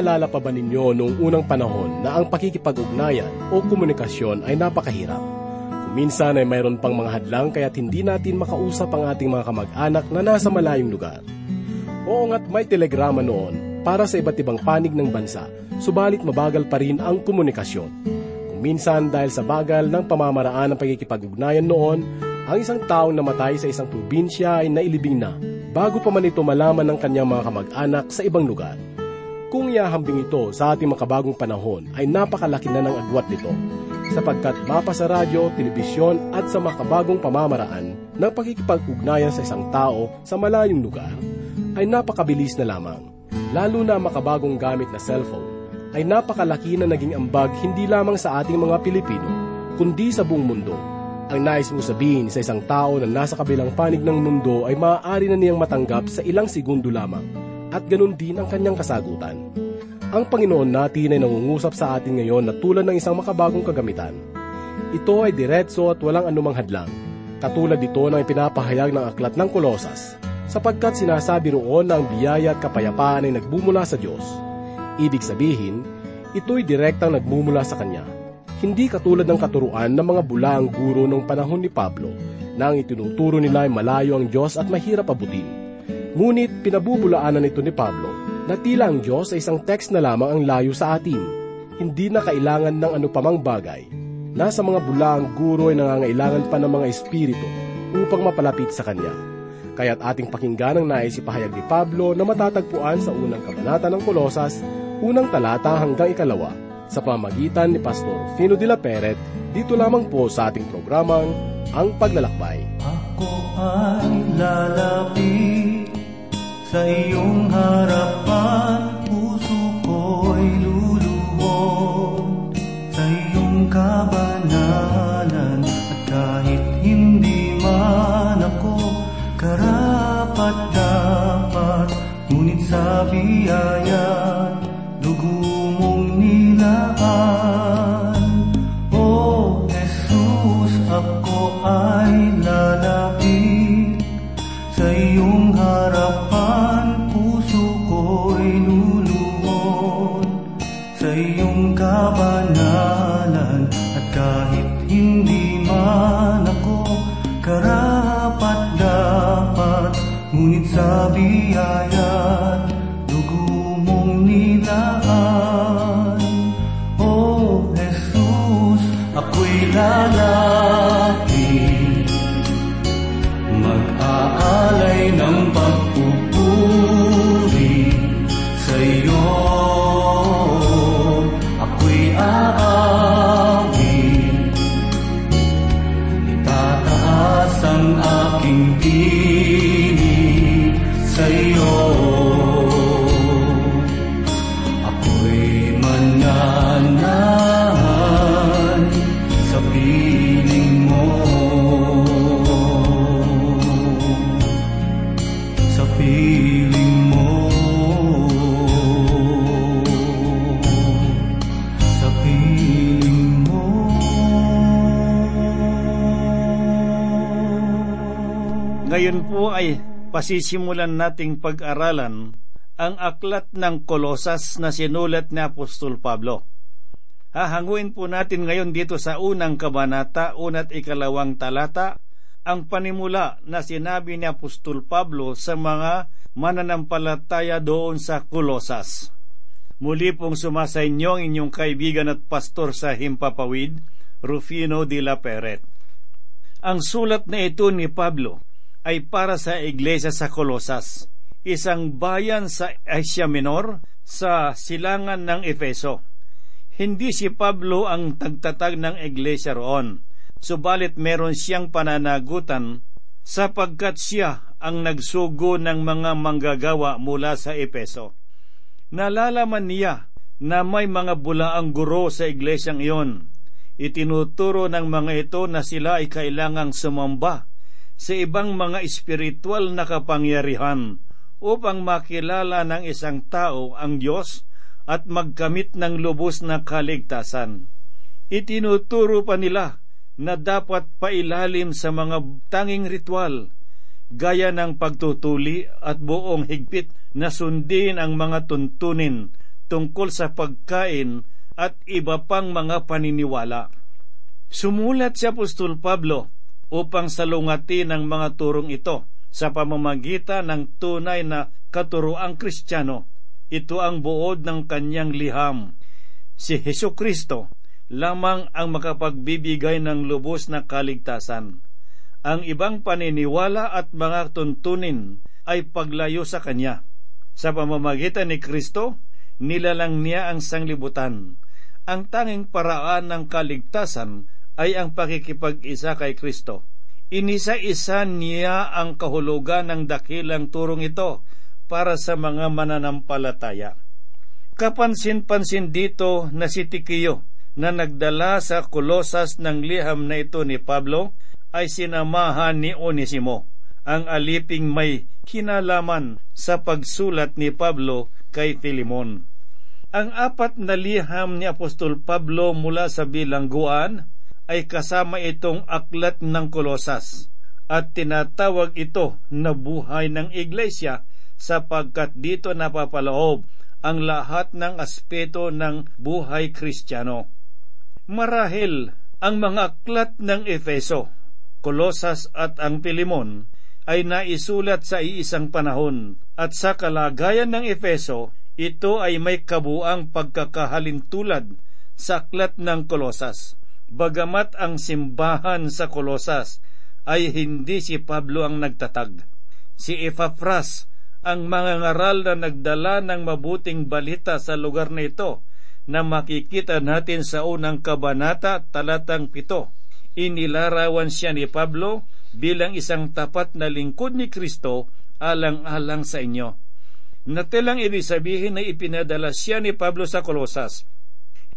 Naalala pa ba ninyo noong unang panahon na ang pakikipag-ugnayan o komunikasyon ay napakahirap? Minsan ay mayroon pang mga hadlang kaya't hindi natin makausap ang ating mga kamag-anak na nasa malayong lugar. Oo nga't may telegrama noon para sa iba't ibang panig ng bansa, subalit mabagal pa rin ang komunikasyon. Kung minsan dahil sa bagal ng pamamaraan ng pagkikipag-ugnayan noon, ang isang taong namatay sa isang probinsya ay nailibing na bago pa man ito malaman ng kanyang mga kamag-anak sa ibang lugar. Kung iahambing ito sa ating makabagong panahon ay napakalaki na ng agwat nito sapagkat mapa sa radyo, telebisyon at sa makabagong pamamaraan ng pakikipag-ugnayan sa isang tao sa malayong lugar ay napakabilis na lamang. Lalo na makabagong gamit na cellphone ay napakalaki na naging ambag hindi lamang sa ating mga Pilipino kundi sa buong mundo. Ang nais mo sabihin sa isang tao na nasa kabilang panig ng mundo ay maaari na niyang matanggap sa ilang segundo lamang at ganun din ang kanyang kasagutan. Ang Panginoon natin ay nangungusap sa atin ngayon na tulad ng isang makabagong kagamitan. Ito ay diretso at walang anumang hadlang. Katulad ito ng ipinapahayag ng aklat ng Kolosas, sapagkat sinasabi roon na ang biyaya at kapayapaan ay nagbumula sa Diyos. Ibig sabihin, ito'y direktang nagmumula sa Kanya. Hindi katulad ng katuruan ng mga bulaang guro nung panahon ni Pablo, na ang itinuturo nila ay malayo ang Diyos at mahirap abutin. Ngunit pinabubulaanan ito ni Pablo na tila ang Diyos ay isang text na lamang ang layo sa atin. Hindi na kailangan ng ano pamang bagay. Nasa mga bulaang guro ay nangangailangan pa ng mga espiritu upang mapalapit sa Kanya. Kaya't ating pakinggan ang nais ipahayag ni Pablo na matatagpuan sa unang kabanata ng Kolosas, unang talata hanggang ikalawa, sa pamagitan ni Pastor Fino de la Peret, dito lamang po sa ating programang Ang Paglalakbay. Ako ay lalapit sa iyong harapan, puso ko'y luluhod sa iyong kabanalan. At kahit hindi man ako karapat dapat, ngunit sa biyaya, Ngunit sa biyaya't Ngayon po ay pasisimulan nating pag-aralan ang aklat ng Kolosas na sinulat ni Apostol Pablo. Hahanguin po natin ngayon dito sa unang kabanata, unat ikalawang talata, ang panimula na sinabi ni Apostol Pablo sa mga mananampalataya doon sa Kolosas. Muli pong sumasa inyo ang inyong kaibigan at pastor sa Himpapawid, Rufino de la Peret. Ang sulat na ito ni Pablo ay para sa iglesia sa Kolosas, isang bayan sa Asia Minor sa silangan ng Efeso. Hindi si Pablo ang tagtatag ng iglesia roon, subalit meron siyang pananagutan sapagkat siya ang nagsugo ng mga manggagawa mula sa Epeso. Nalalaman niya na may mga bulaang guro sa iglesyang iyon. Itinuturo ng mga ito na sila ay kailangang sumamba sa ibang mga espiritual na kapangyarihan upang makilala ng isang tao ang Diyos at magkamit ng lubos na kaligtasan. Itinuturo pa nila na dapat pailalim sa mga tanging ritual, gaya ng pagtutuli at buong higpit na sundin ang mga tuntunin tungkol sa pagkain at iba pang mga paniniwala. Sumulat si Apostol Pablo upang salungatin ang mga turong ito sa pamamagitan ng tunay na katuroang kristyano. Ito ang buod ng kanyang liham. Si Heso Kristo lamang ang makapagbibigay ng lubos na kaligtasan. Ang ibang paniniwala at mga tuntunin ay paglayo sa Kanya. Sa pamamagitan ni Kristo, nilalang niya ang sanglibutan. Ang tanging paraan ng kaligtasan ay ang pakikipag-isa kay Kristo. Inisa-isa niya ang kahulugan ng dakilang turong ito para sa mga mananampalataya. Kapansin-pansin dito na si Tikiyo na nagdala sa Kolosas ng liham na ito ni Pablo ay sinamahan ni Onesimo, ang aliping may kinalaman sa pagsulat ni Pablo kay Filimon. Ang apat na liham ni Apostol Pablo mula sa bilangguan ay kasama itong aklat ng Kolosas at tinatawag ito na buhay ng iglesia sapagkat dito napapaloob ang lahat ng aspeto ng buhay kristyano. Marahil ang mga aklat ng Efeso, Kolosas at ang Pilimon ay naisulat sa iisang panahon at sa kalagayan ng Efeso, ito ay may kabuang pagkakahalintulad sa aklat ng Kolosas bagamat ang simbahan sa Kolosas ay hindi si Pablo ang nagtatag. Si Epaphras ang mga ngaral na nagdala ng mabuting balita sa lugar na ito na makikita natin sa unang kabanata talatang pito. Inilarawan siya ni Pablo bilang isang tapat na lingkod ni Kristo alang-alang sa inyo. Natilang ibig sabihin na ipinadala siya ni Pablo sa Kolosas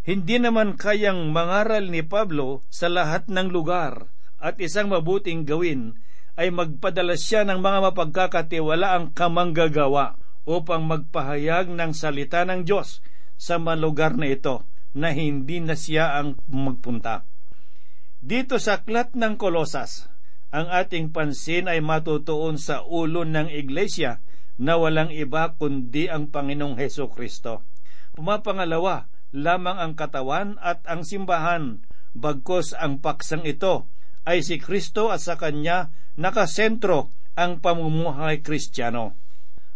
hindi naman kayang mangaral ni Pablo sa lahat ng lugar at isang mabuting gawin ay magpadala siya ng mga mapagkakatiwalaang kamanggagawa upang magpahayag ng salita ng Diyos sa malugar na ito na hindi na siya ang magpunta. Dito sa aklat ng Kolosas, ang ating pansin ay matutuon sa ulo ng iglesia na walang iba kundi ang Panginoong Heso Kristo. Pumapangalawa, lamang ang katawan at ang simbahan, bagkos ang paksang ito ay si Kristo at sa Kanya nakasentro ang pamumuhay kristyano.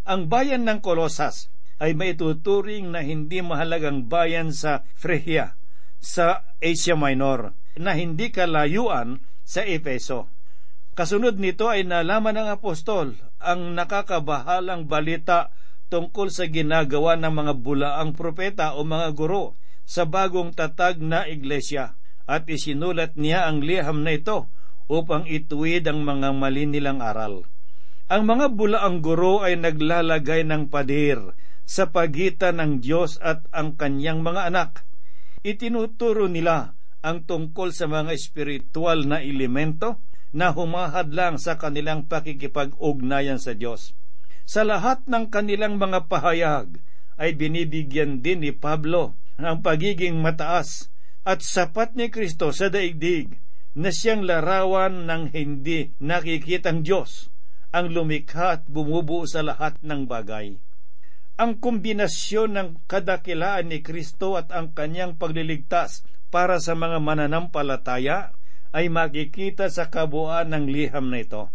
Ang bayan ng Kolosas ay maituturing na hindi mahalagang bayan sa Phrygia, sa Asia Minor, na hindi kalayuan sa Efeso. Kasunod nito ay nalaman ng apostol ang nakakabahalang balita tungkol sa ginagawa ng mga bulaang propeta o mga guro sa bagong tatag na iglesia at isinulat niya ang liham na ito upang ituwid ang mga mali nilang aral. Ang mga bulaang guro ay naglalagay ng padir sa pagitan ng Diyos at ang kanyang mga anak. Itinuturo nila ang tungkol sa mga espiritual na elemento na humahadlang sa kanilang pakikipag-ugnayan sa Diyos. Sa lahat ng kanilang mga pahayag ay binibigyan din ni Pablo ng pagiging mataas at sapat ni Kristo sa daigdig na siyang larawan ng hindi nakikitang Diyos, ang lumikha at bumubuo sa lahat ng bagay. Ang kombinasyon ng kadakilaan ni Kristo at ang kanyang pagliligtas para sa mga mananampalataya ay makikita sa kabuuan ng liham na ito.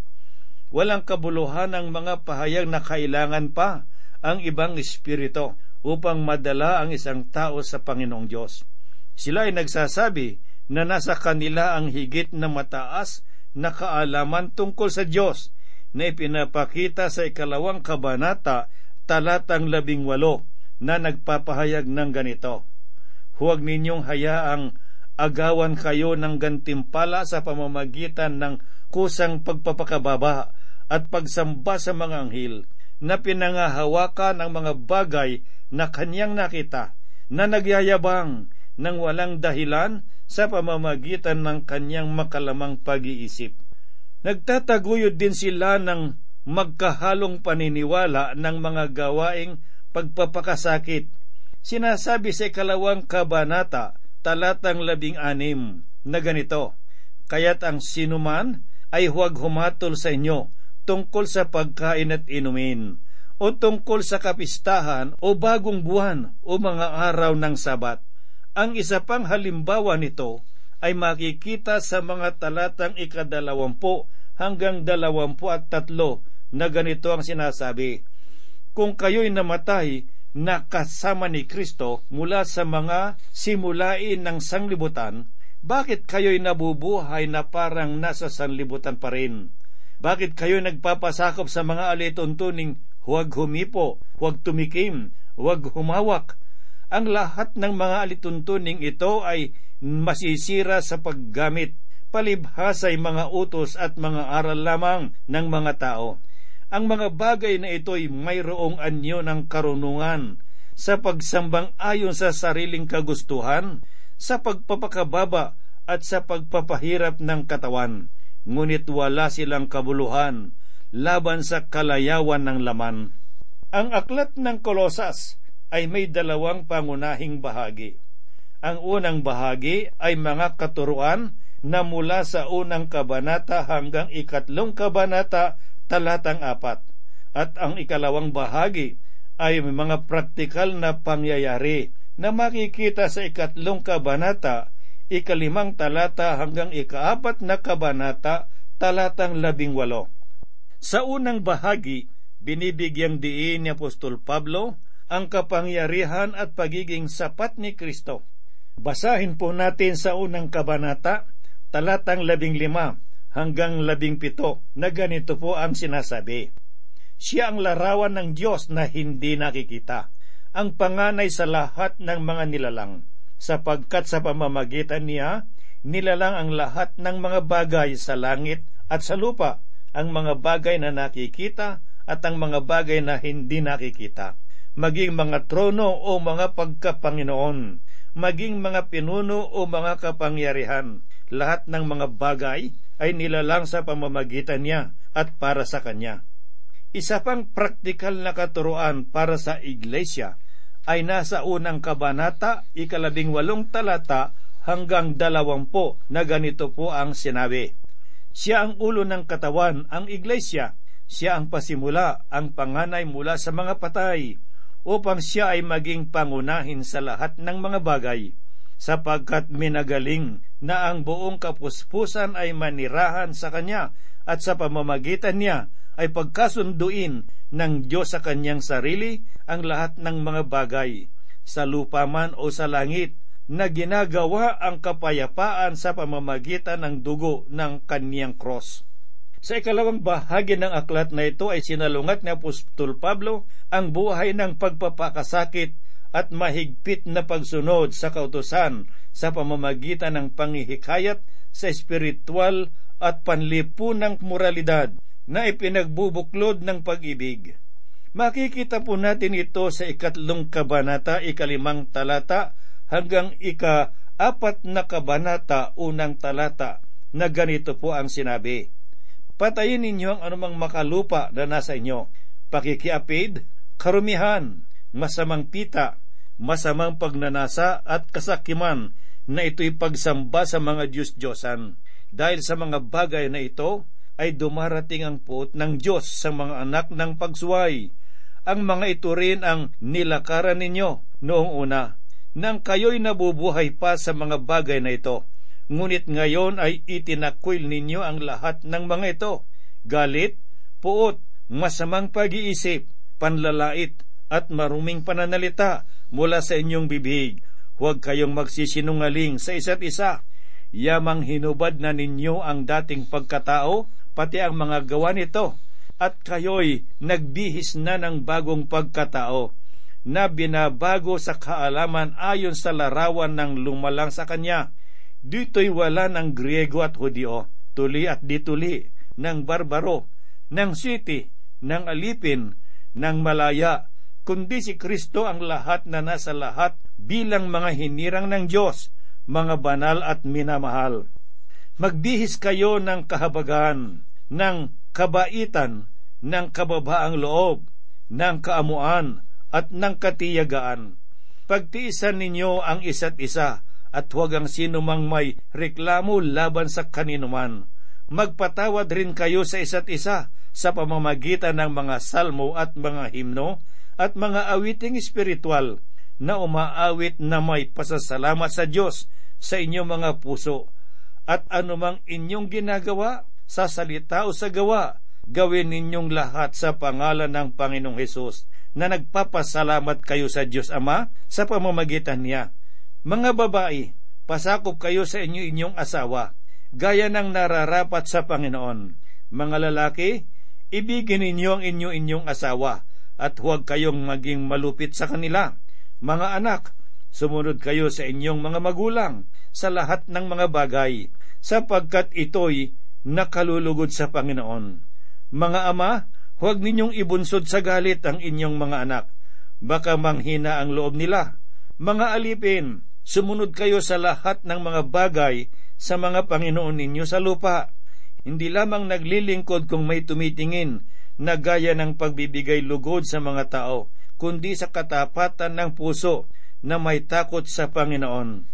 Walang kabuluhan ang mga pahayag na kailangan pa ang ibang espiritu upang madala ang isang tao sa Panginoong Diyos. Sila ay nagsasabi na nasa kanila ang higit na mataas na kaalaman tungkol sa Diyos na ipinapakita sa ikalawang kabanata talatang labing walo na nagpapahayag ng ganito. Huwag ninyong hayaang agawan kayo ng gantimpala sa pamamagitan ng kusang pagpapakababa at pagsamba sa mga anghel na pinangahawakan ng mga bagay na kanyang nakita na nagyayabang ng walang dahilan sa pamamagitan ng kanyang makalamang pag-iisip. Nagtataguyod din sila ng magkahalong paniniwala ng mga gawaing pagpapakasakit. Sinasabi sa ikalawang kabanata, talatang labing anim, na ganito, Kaya't ang sinuman ay huwag humatol sa inyo tungkol sa pagkain at inumin o tungkol sa kapistahan o bagong buwan o mga araw ng sabat. Ang isa pang halimbawa nito ay makikita sa mga talatang ikadalawampu hanggang dalawampu at tatlo na ganito ang sinasabi. Kung kayo'y namatay na kasama ni Kristo mula sa mga simulain ng sanglibutan, bakit kayo'y nabubuhay na parang nasa sanlibutan pa rin? Bakit kayo nagpapasakop sa mga alituntuning huwag humipo, huwag tumikim, huwag humawak. Ang lahat ng mga alituntuning ito ay masisira sa paggamit, palibhasay mga utos at mga aral lamang ng mga tao. Ang mga bagay na ito ay mayroong anyo ng karunungan sa pagsambang ayon sa sariling kagustuhan, sa pagpapakababa at sa pagpapahirap ng katawan. Ngunit wala silang kabuluhan laban sa kalayawan ng laman. Ang aklat ng Kolosas ay may dalawang pangunahing bahagi. Ang unang bahagi ay mga katuruan na mula sa unang kabanata hanggang ikatlong kabanata talatang apat. At ang ikalawang bahagi ay mga praktikal na pangyayari na makikita sa ikatlong kabanata, ikalimang talata hanggang ikaapat na kabanata, talatang labing walo. Sa unang bahagi, binibigyang diin ni Apostol Pablo ang kapangyarihan at pagiging sapat ni Kristo. Basahin po natin sa unang kabanata, talatang labing lima hanggang labing pito, na ganito po ang sinasabi. Siya ang larawan ng Diyos na hindi nakikita, ang panganay sa lahat ng mga nilalang, sapagkat sa pamamagitan niya, nilalang ang lahat ng mga bagay sa langit at sa lupa, ang mga bagay na nakikita at ang mga bagay na hindi nakikita, maging mga trono o mga pagkapanginoon, maging mga pinuno o mga kapangyarihan. Lahat ng mga bagay ay nilalang sa pamamagitan niya at para sa kanya. Isa pang praktikal na katuruan para sa iglesia ay nasa unang kabanata, ikalabing walong talata hanggang dalawampo na ganito po ang sinabi. Siya ang ulo ng katawan, ang iglesia. Siya ang pasimula, ang panganay mula sa mga patay, upang siya ay maging pangunahin sa lahat ng mga bagay, sapagkat minagaling na ang buong kapuspusan ay manirahan sa kanya at sa pamamagitan niya ay pagkasunduin ng Diyos sa kanyang sarili ang lahat ng mga bagay, sa lupa man o sa langit, na ginagawa ang kapayapaan sa pamamagitan ng dugo ng kaniyang cross. Sa ikalawang bahagi ng aklat na ito ay sinalungat ni Apostol Pablo ang buhay ng pagpapakasakit at mahigpit na pagsunod sa kautosan sa pamamagitan ng pangihikayat sa espiritual at panlipunang moralidad na ipinagbubuklod ng pag-ibig. Makikita po natin ito sa ikatlong kabanata, ikalimang talata hanggang ika-apat na kabanata unang talata na ganito po ang sinabi. Patayin ninyo ang anumang makalupa na nasa inyo, pakikiapid, karumihan, masamang pita, masamang pagnanasa at kasakiman na ito'y pagsamba sa mga Diyos-Diyosan. Dahil sa mga bagay na ito, ay dumarating ang puot ng Diyos sa mga anak ng pagsuway. Ang mga ito rin ang nilakaran ninyo noong una nang kayo'y nabubuhay pa sa mga bagay na ito. Ngunit ngayon ay itinakwil ninyo ang lahat ng mga ito. Galit, puot, masamang pag-iisip, panlalait, at maruming pananalita mula sa inyong bibig. Huwag kayong magsisinungaling sa isa't isa. Yamang hinubad na ninyo ang dating pagkatao, pati ang mga gawa nito, at kayo'y nagbihis na ng bagong pagkatao na binabago sa kaalaman ayon sa larawan ng lumalang sa kanya. Dito'y wala ng Griego at Hudyo, tuli at dituli, ng barbaro, ng siti, ng alipin, ng malaya, kundi si Kristo ang lahat na nasa lahat bilang mga hinirang ng Diyos, mga banal at minamahal. Magbihis kayo ng kahabagan, ng kabaitan, ng kababaang loob, ng kaamuan, at ng katiyagaan. Pagtiisan ninyo ang isa't isa at huwag ang sino mang may reklamo laban sa kaninuman. Magpatawad rin kayo sa isa't isa sa pamamagitan ng mga salmo at mga himno at mga awiting espiritual na umaawit na may pasasalamat sa Diyos sa inyong mga puso at anumang inyong ginagawa sa salita o sa gawa, gawin ninyong lahat sa pangalan ng Panginoong Hesus na nagpapasalamat kayo sa Diyos Ama sa pamamagitan niya. Mga babae, pasakop kayo sa inyo inyong asawa, gaya ng nararapat sa Panginoon. Mga lalaki, ibigin ninyo ang inyo inyong asawa at huwag kayong maging malupit sa kanila mga anak, sumunod kayo sa inyong mga magulang sa lahat ng mga bagay, sapagkat ito'y nakalulugod sa Panginoon. Mga ama, huwag ninyong ibunsod sa galit ang inyong mga anak, baka manghina ang loob nila. Mga alipin, sumunod kayo sa lahat ng mga bagay sa mga Panginoon ninyo sa lupa. Hindi lamang naglilingkod kung may tumitingin na gaya ng pagbibigay lugod sa mga tao, kundi sa katapatan ng puso na may takot sa Panginoon.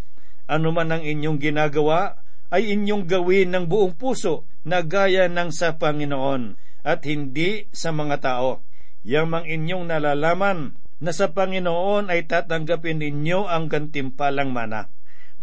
Ano man ang inyong ginagawa, ay inyong gawin ng buong puso na gaya ng sa Panginoon at hindi sa mga tao. Yamang inyong nalalaman na sa Panginoon ay tatanggapin ninyo ang gantimpalang mana.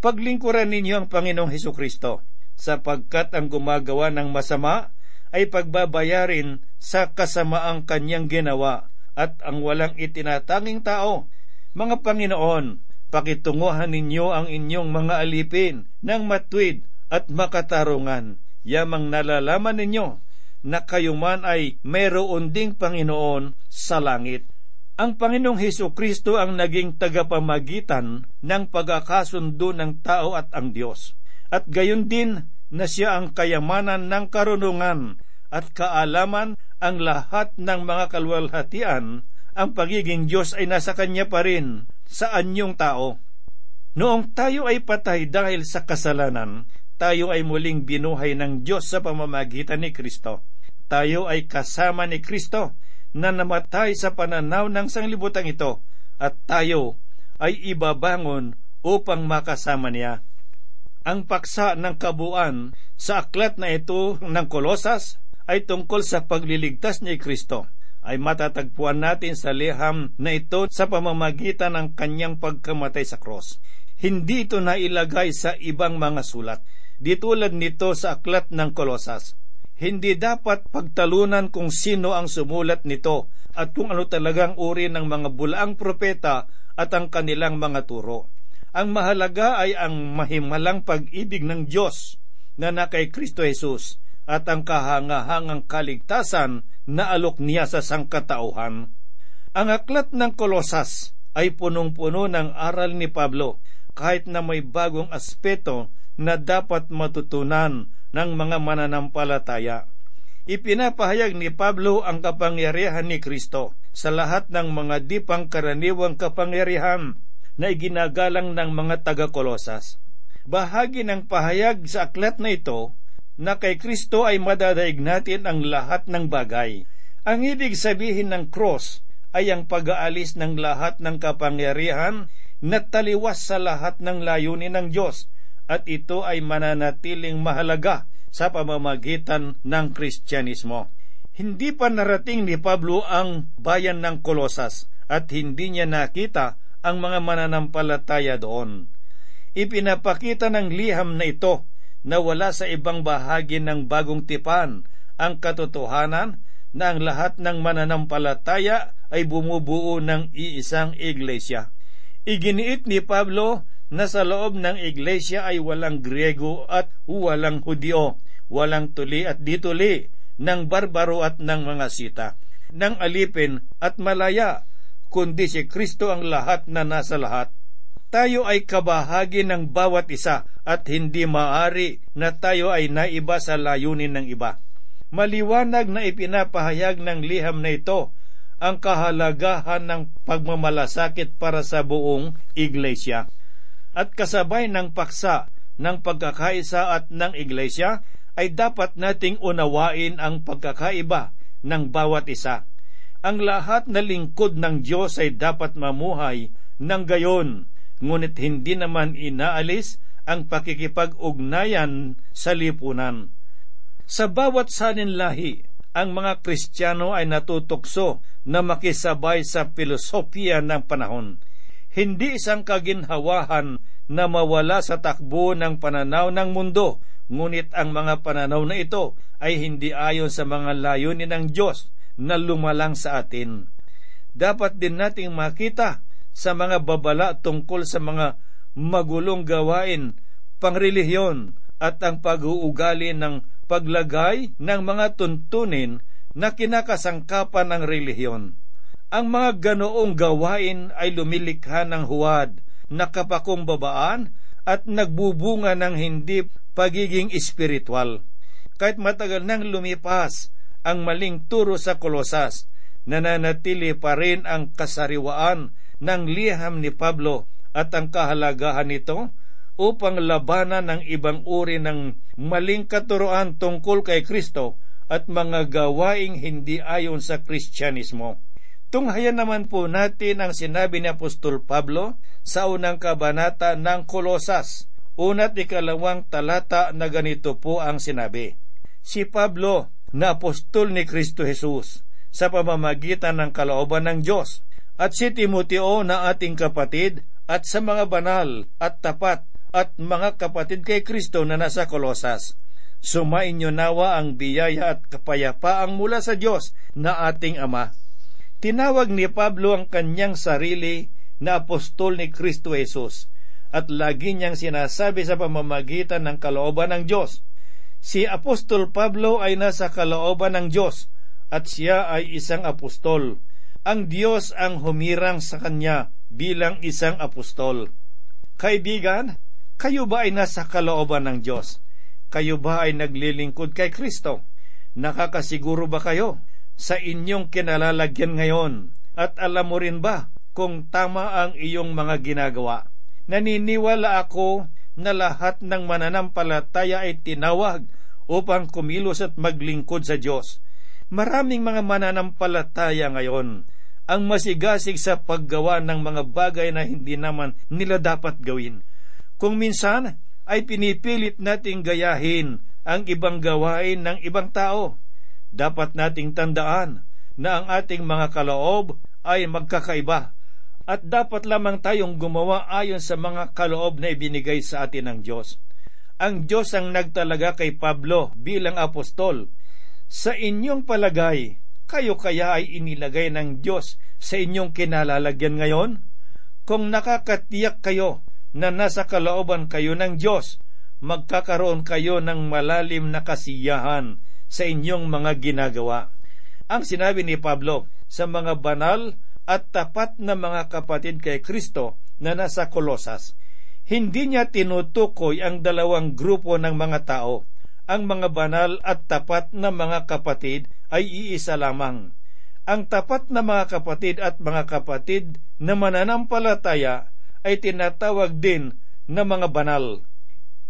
Paglingkuran ninyo ang Panginoong Heso Kristo, sapagkat ang gumagawa ng masama ay pagbabayarin sa kasamaang kanyang ginawa at ang walang itinatanging tao. Mga Panginoon, pakitunguhan ninyo ang inyong mga alipin ng matwid at makatarungan. Yamang nalalaman ninyo na kayo man ay mayroon ding Panginoon sa langit. Ang Panginoong Heso Kristo ang naging tagapamagitan ng pagkakasundo ng tao at ang Diyos. At gayon din na siya ang kayamanan ng karunungan at kaalaman ang lahat ng mga kalwalhatian, ang pagiging Diyos ay nasa Kanya pa rin sa anyong tao. Noong tayo ay patay dahil sa kasalanan, tayo ay muling binuhay ng Diyos sa pamamagitan ni Kristo. Tayo ay kasama ni Kristo na namatay sa pananaw ng sanglibutang ito at tayo ay ibabangon upang makasama niya. Ang paksa ng kabuuan sa aklat na ito ng Kolosas ay tungkol sa pagliligtas ni Kristo ay matatagpuan natin sa liham na ito sa pamamagitan ng kanyang pagkamatay sa cross. Hindi ito nailagay sa ibang mga sulat. Di tulad nito sa aklat ng Kolosas. Hindi dapat pagtalunan kung sino ang sumulat nito at kung ano talagang uri ng mga bulaang propeta at ang kanilang mga turo. Ang mahalaga ay ang mahimalang pag-ibig ng Diyos na na kay Kristo Jesus at ang kahangahangang kaligtasan na alok niya sa sangkatauhan. Ang aklat ng Kolosas ay punong-puno ng aral ni Pablo kahit na may bagong aspeto na dapat matutunan ng mga mananampalataya. Ipinapahayag ni Pablo ang kapangyarihan ni Kristo sa lahat ng mga di pangkaraniwang kapangyarihan na iginagalang ng mga taga-Kolosas. Bahagi ng pahayag sa aklat na ito na kay Kristo ay madadaig natin ang lahat ng bagay. Ang ibig sabihin ng cross ay ang pag-aalis ng lahat ng kapangyarihan na taliwas sa lahat ng layunin ng Diyos at ito ay mananatiling mahalaga sa pamamagitan ng Kristyanismo. Hindi pa narating ni Pablo ang bayan ng Kolosas at hindi niya nakita ang mga mananampalataya doon. Ipinapakita ng liham na ito na wala sa ibang bahagi ng bagong tipan ang katotohanan na ang lahat ng mananampalataya ay bumubuo ng iisang iglesia. Iginiit ni Pablo na sa loob ng iglesia ay walang Griego at walang Hudyo, walang tuli at dituli, ng barbaro at ng mga sita, ng alipin at malaya, kundi si Kristo ang lahat na nasa lahat tayo ay kabahagi ng bawat isa at hindi maari na tayo ay naiba sa layunin ng iba. Maliwanag na ipinapahayag ng liham na ito ang kahalagahan ng pagmamalasakit para sa buong iglesia. At kasabay ng paksa ng pagkakaisa at ng iglesia ay dapat nating unawain ang pagkakaiba ng bawat isa. Ang lahat na lingkod ng Diyos ay dapat mamuhay ng gayon ngunit hindi naman inaalis ang pakikipag-ugnayan sa lipunan. Sa bawat sanin lahi ang mga Kristiyano ay natutukso na makisabay sa filosofiya ng panahon. Hindi isang kaginhawahan na mawala sa takbo ng pananaw ng mundo, ngunit ang mga pananaw na ito ay hindi ayon sa mga layunin ng Diyos na lumalang sa atin. Dapat din nating makita sa mga babala tungkol sa mga magulong gawain, pangrelihiyon at ang pag-uugali ng paglagay ng mga tuntunin na kinakasangkapan ng relihiyon. Ang mga ganoong gawain ay lumilikha ng huwad na kapakumbabaan at nagbubunga ng hindi pagiging espiritual. Kahit matagal nang lumipas ang maling turo sa kolosas, nananatili pa rin ang kasariwaan ng liham ni Pablo at ang kahalagahan nito upang labanan ng ibang uri ng maling katuroan tungkol kay Kristo at mga gawaing hindi ayon sa Kristyanismo. Tunghayan naman po natin ang sinabi ni Apostol Pablo sa unang kabanata ng Kolosas, una't ikalawang talata na ganito po ang sinabi. Si Pablo na apostol ni Kristo Jesus sa pamamagitan ng kalooban ng Diyos at si Timoteo na ating kapatid at sa mga banal at tapat at mga kapatid kay Kristo na nasa Kolosas. Sumain nawa ang biyaya at kapayapaang mula sa Diyos na ating Ama. Tinawag ni Pablo ang kanyang sarili na apostol ni Kristo Jesus at lagi niyang sinasabi sa pamamagitan ng kalooban ng Diyos. Si Apostol Pablo ay nasa kalooban ng Diyos at siya ay isang apostol ang Diyos ang humirang sa kanya bilang isang apostol. Kaibigan, kayo ba ay nasa kalooban ng Diyos? Kayo ba ay naglilingkod kay Kristo? Nakakasiguro ba kayo sa inyong kinalalagyan ngayon? At alam mo rin ba kung tama ang iyong mga ginagawa? Naniniwala ako na lahat ng mananampalataya ay tinawag upang kumilos at maglingkod sa Diyos. Maraming mga mananampalataya ngayon ang masigasig sa paggawa ng mga bagay na hindi naman nila dapat gawin. Kung minsan ay pinipilit nating gayahin ang ibang gawain ng ibang tao, dapat nating tandaan na ang ating mga kaloob ay magkakaiba at dapat lamang tayong gumawa ayon sa mga kaloob na ibinigay sa atin ng Diyos. Ang Diyos ang nagtalaga kay Pablo bilang apostol. Sa inyong palagay, kayo kaya ay inilagay ng Diyos sa inyong kinalalagyan ngayon? Kung nakakatiyak kayo na nasa kalooban kayo ng Diyos, magkakaroon kayo ng malalim na kasiyahan sa inyong mga ginagawa. Ang sinabi ni Pablo sa mga banal at tapat na mga kapatid kay Kristo na nasa Kolosas, hindi niya tinutukoy ang dalawang grupo ng mga tao. Ang mga banal at tapat na mga kapatid ay iisa lamang. Ang tapat na mga kapatid at mga kapatid na mananampalataya ay tinatawag din na mga banal.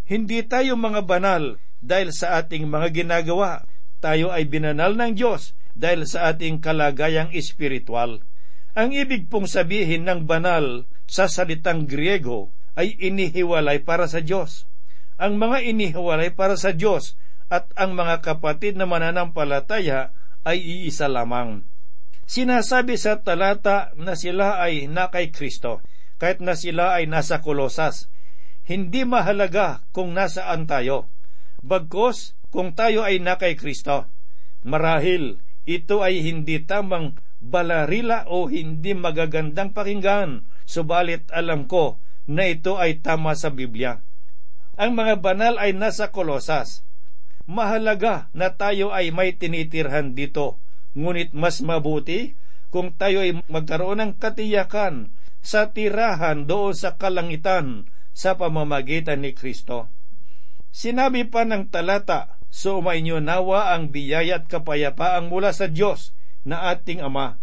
Hindi tayo mga banal dahil sa ating mga ginagawa. Tayo ay binanal ng Diyos dahil sa ating kalagayang espiritual. Ang ibig pong sabihin ng banal sa salitang Griego ay inihiwalay para sa Diyos. Ang mga inihiwalay para sa Diyos at ang mga kapatid na mananampalataya ay iisa lamang. Sinasabi sa talata na sila ay na kay Kristo, kahit na sila ay nasa kolosas. Hindi mahalaga kung nasaan tayo. Bagkos, kung tayo ay na kay Kristo. Marahil, ito ay hindi tamang balarila o hindi magagandang pakinggan, subalit alam ko na ito ay tama sa Biblia. Ang mga banal ay nasa kolosas, Mahalaga na tayo ay may tinitirhan dito, ngunit mas mabuti kung tayo ay magkaroon ng katiyakan sa tirahan doon sa kalangitan sa pamamagitan ni Kristo. Sinabi pa ng talata, Sumainyo nawa ang biyaya at kapayapaang mula sa Diyos na ating Ama.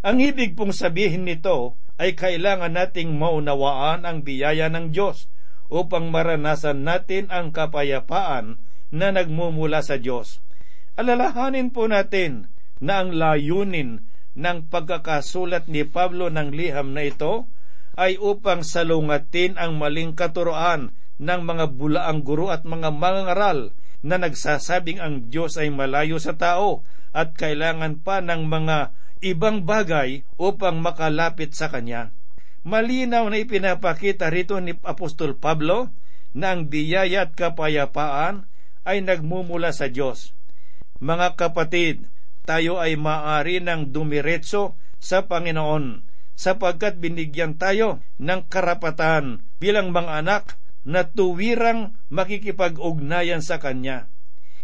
Ang ibig pong sabihin nito ay kailangan nating maunawaan ang biyaya ng Diyos upang maranasan natin ang kapayapaan na nagmumula sa Diyos. Alalahanin po natin na ang layunin ng pagkakasulat ni Pablo ng liham na ito ay upang salungatin ang maling katuroan ng mga bulaang guro at mga mangangaral na nagsasabing ang Diyos ay malayo sa tao at kailangan pa ng mga ibang bagay upang makalapit sa Kanya. Malinaw na ipinapakita rito ni Apostol Pablo na ang biyaya at kapayapaan ay nagmumula sa Diyos. Mga kapatid, tayo ay maari ng dumiretso sa Panginoon sapagkat binigyan tayo ng karapatan bilang mga anak na tuwirang makikipag-ugnayan sa Kanya.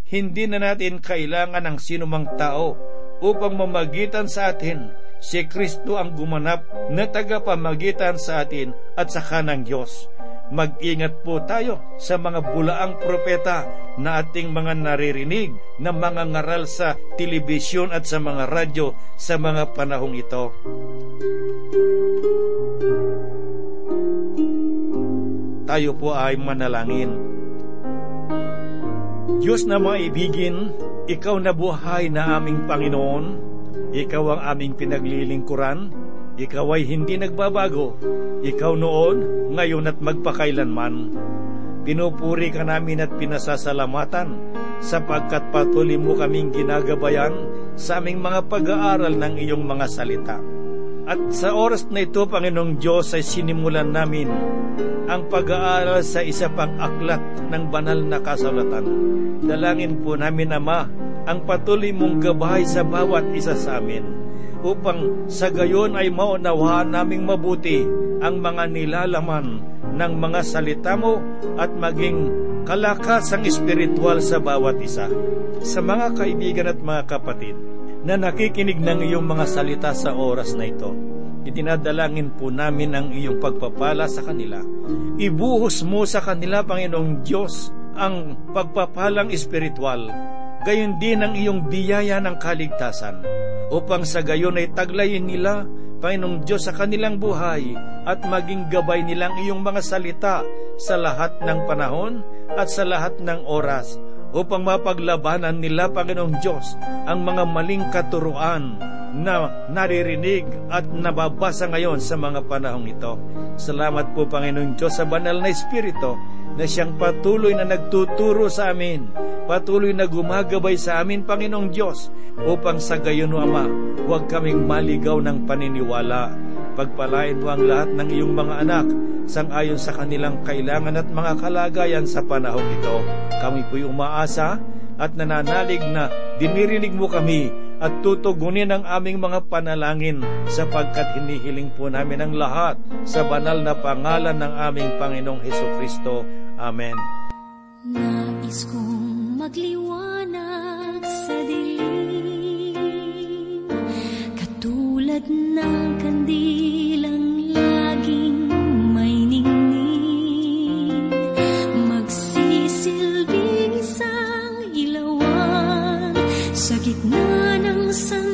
Hindi na natin kailangan ng sinumang tao upang mamagitan sa atin. Si Kristo ang gumanap na tagapamagitan sa atin at sa kanang Diyos. Mag-ingat po tayo sa mga bulaang propeta na ating mga naririnig na mga ngaral sa telebisyon at sa mga radyo sa mga panahong ito. Tayo po ay manalangin. Diyos na maibigin, ikaw na buhay na aming Panginoon, ikaw ang aming pinaglilingkuran, ikaw ay hindi nagbabago, ikaw noon, ngayon at magpakailanman. Pinupuri ka namin at pinasasalamatan sapagkat patuloy mo kaming ginagabayan sa aming mga pag-aaral ng iyong mga salita. At sa oras na ito, Panginoong Diyos, ay sinimulan namin ang pag-aaral sa isa pang aklat ng banal na kasulatan. Dalangin po namin, Ama, ang patuloy mong gabay sa bawat isa sa amin upang sa gayon ay maunawaan naming mabuti ang mga nilalaman ng mga salita mo at maging kalakasang espiritual sa bawat isa. Sa mga kaibigan at mga kapatid, na nakikinig ng iyong mga salita sa oras na ito. Itinadalangin po namin ang iyong pagpapala sa kanila. Ibuhos mo sa kanila, Panginoong Diyos, ang pagpapalang espiritual, gayon din ang iyong biyaya ng kaligtasan, upang sa gayon ay taglayin nila, Panginoong Diyos, sa kanilang buhay at maging gabay nilang iyong mga salita sa lahat ng panahon at sa lahat ng oras upang mapaglabanan nila, Panginoong Diyos, ang mga maling katuruan na naririnig at nababasa ngayon sa mga panahong ito. Salamat po, Panginoong Diyos, sa banal na Espiritu na siyang patuloy na nagtuturo sa amin, patuloy na gumagabay sa amin, Panginoong Diyos, upang sa gayon, Ama, huwag kaming maligaw ng paniniwala. Pagpalain mo ang lahat ng iyong mga anak sangayon sa kanilang kailangan at mga kalagayan sa panahong ito. Kami po'y umaasa at nananalig na dinirinig mo kami at tutugunin ang aming mga panalangin sapagkat hinihiling po namin ang lahat sa banal na pangalan ng aming Panginoong Heso Kristo. Amen. Nais kong magliwanag sa dilim Katulad ng kandilang sun